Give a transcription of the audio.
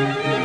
Thank you.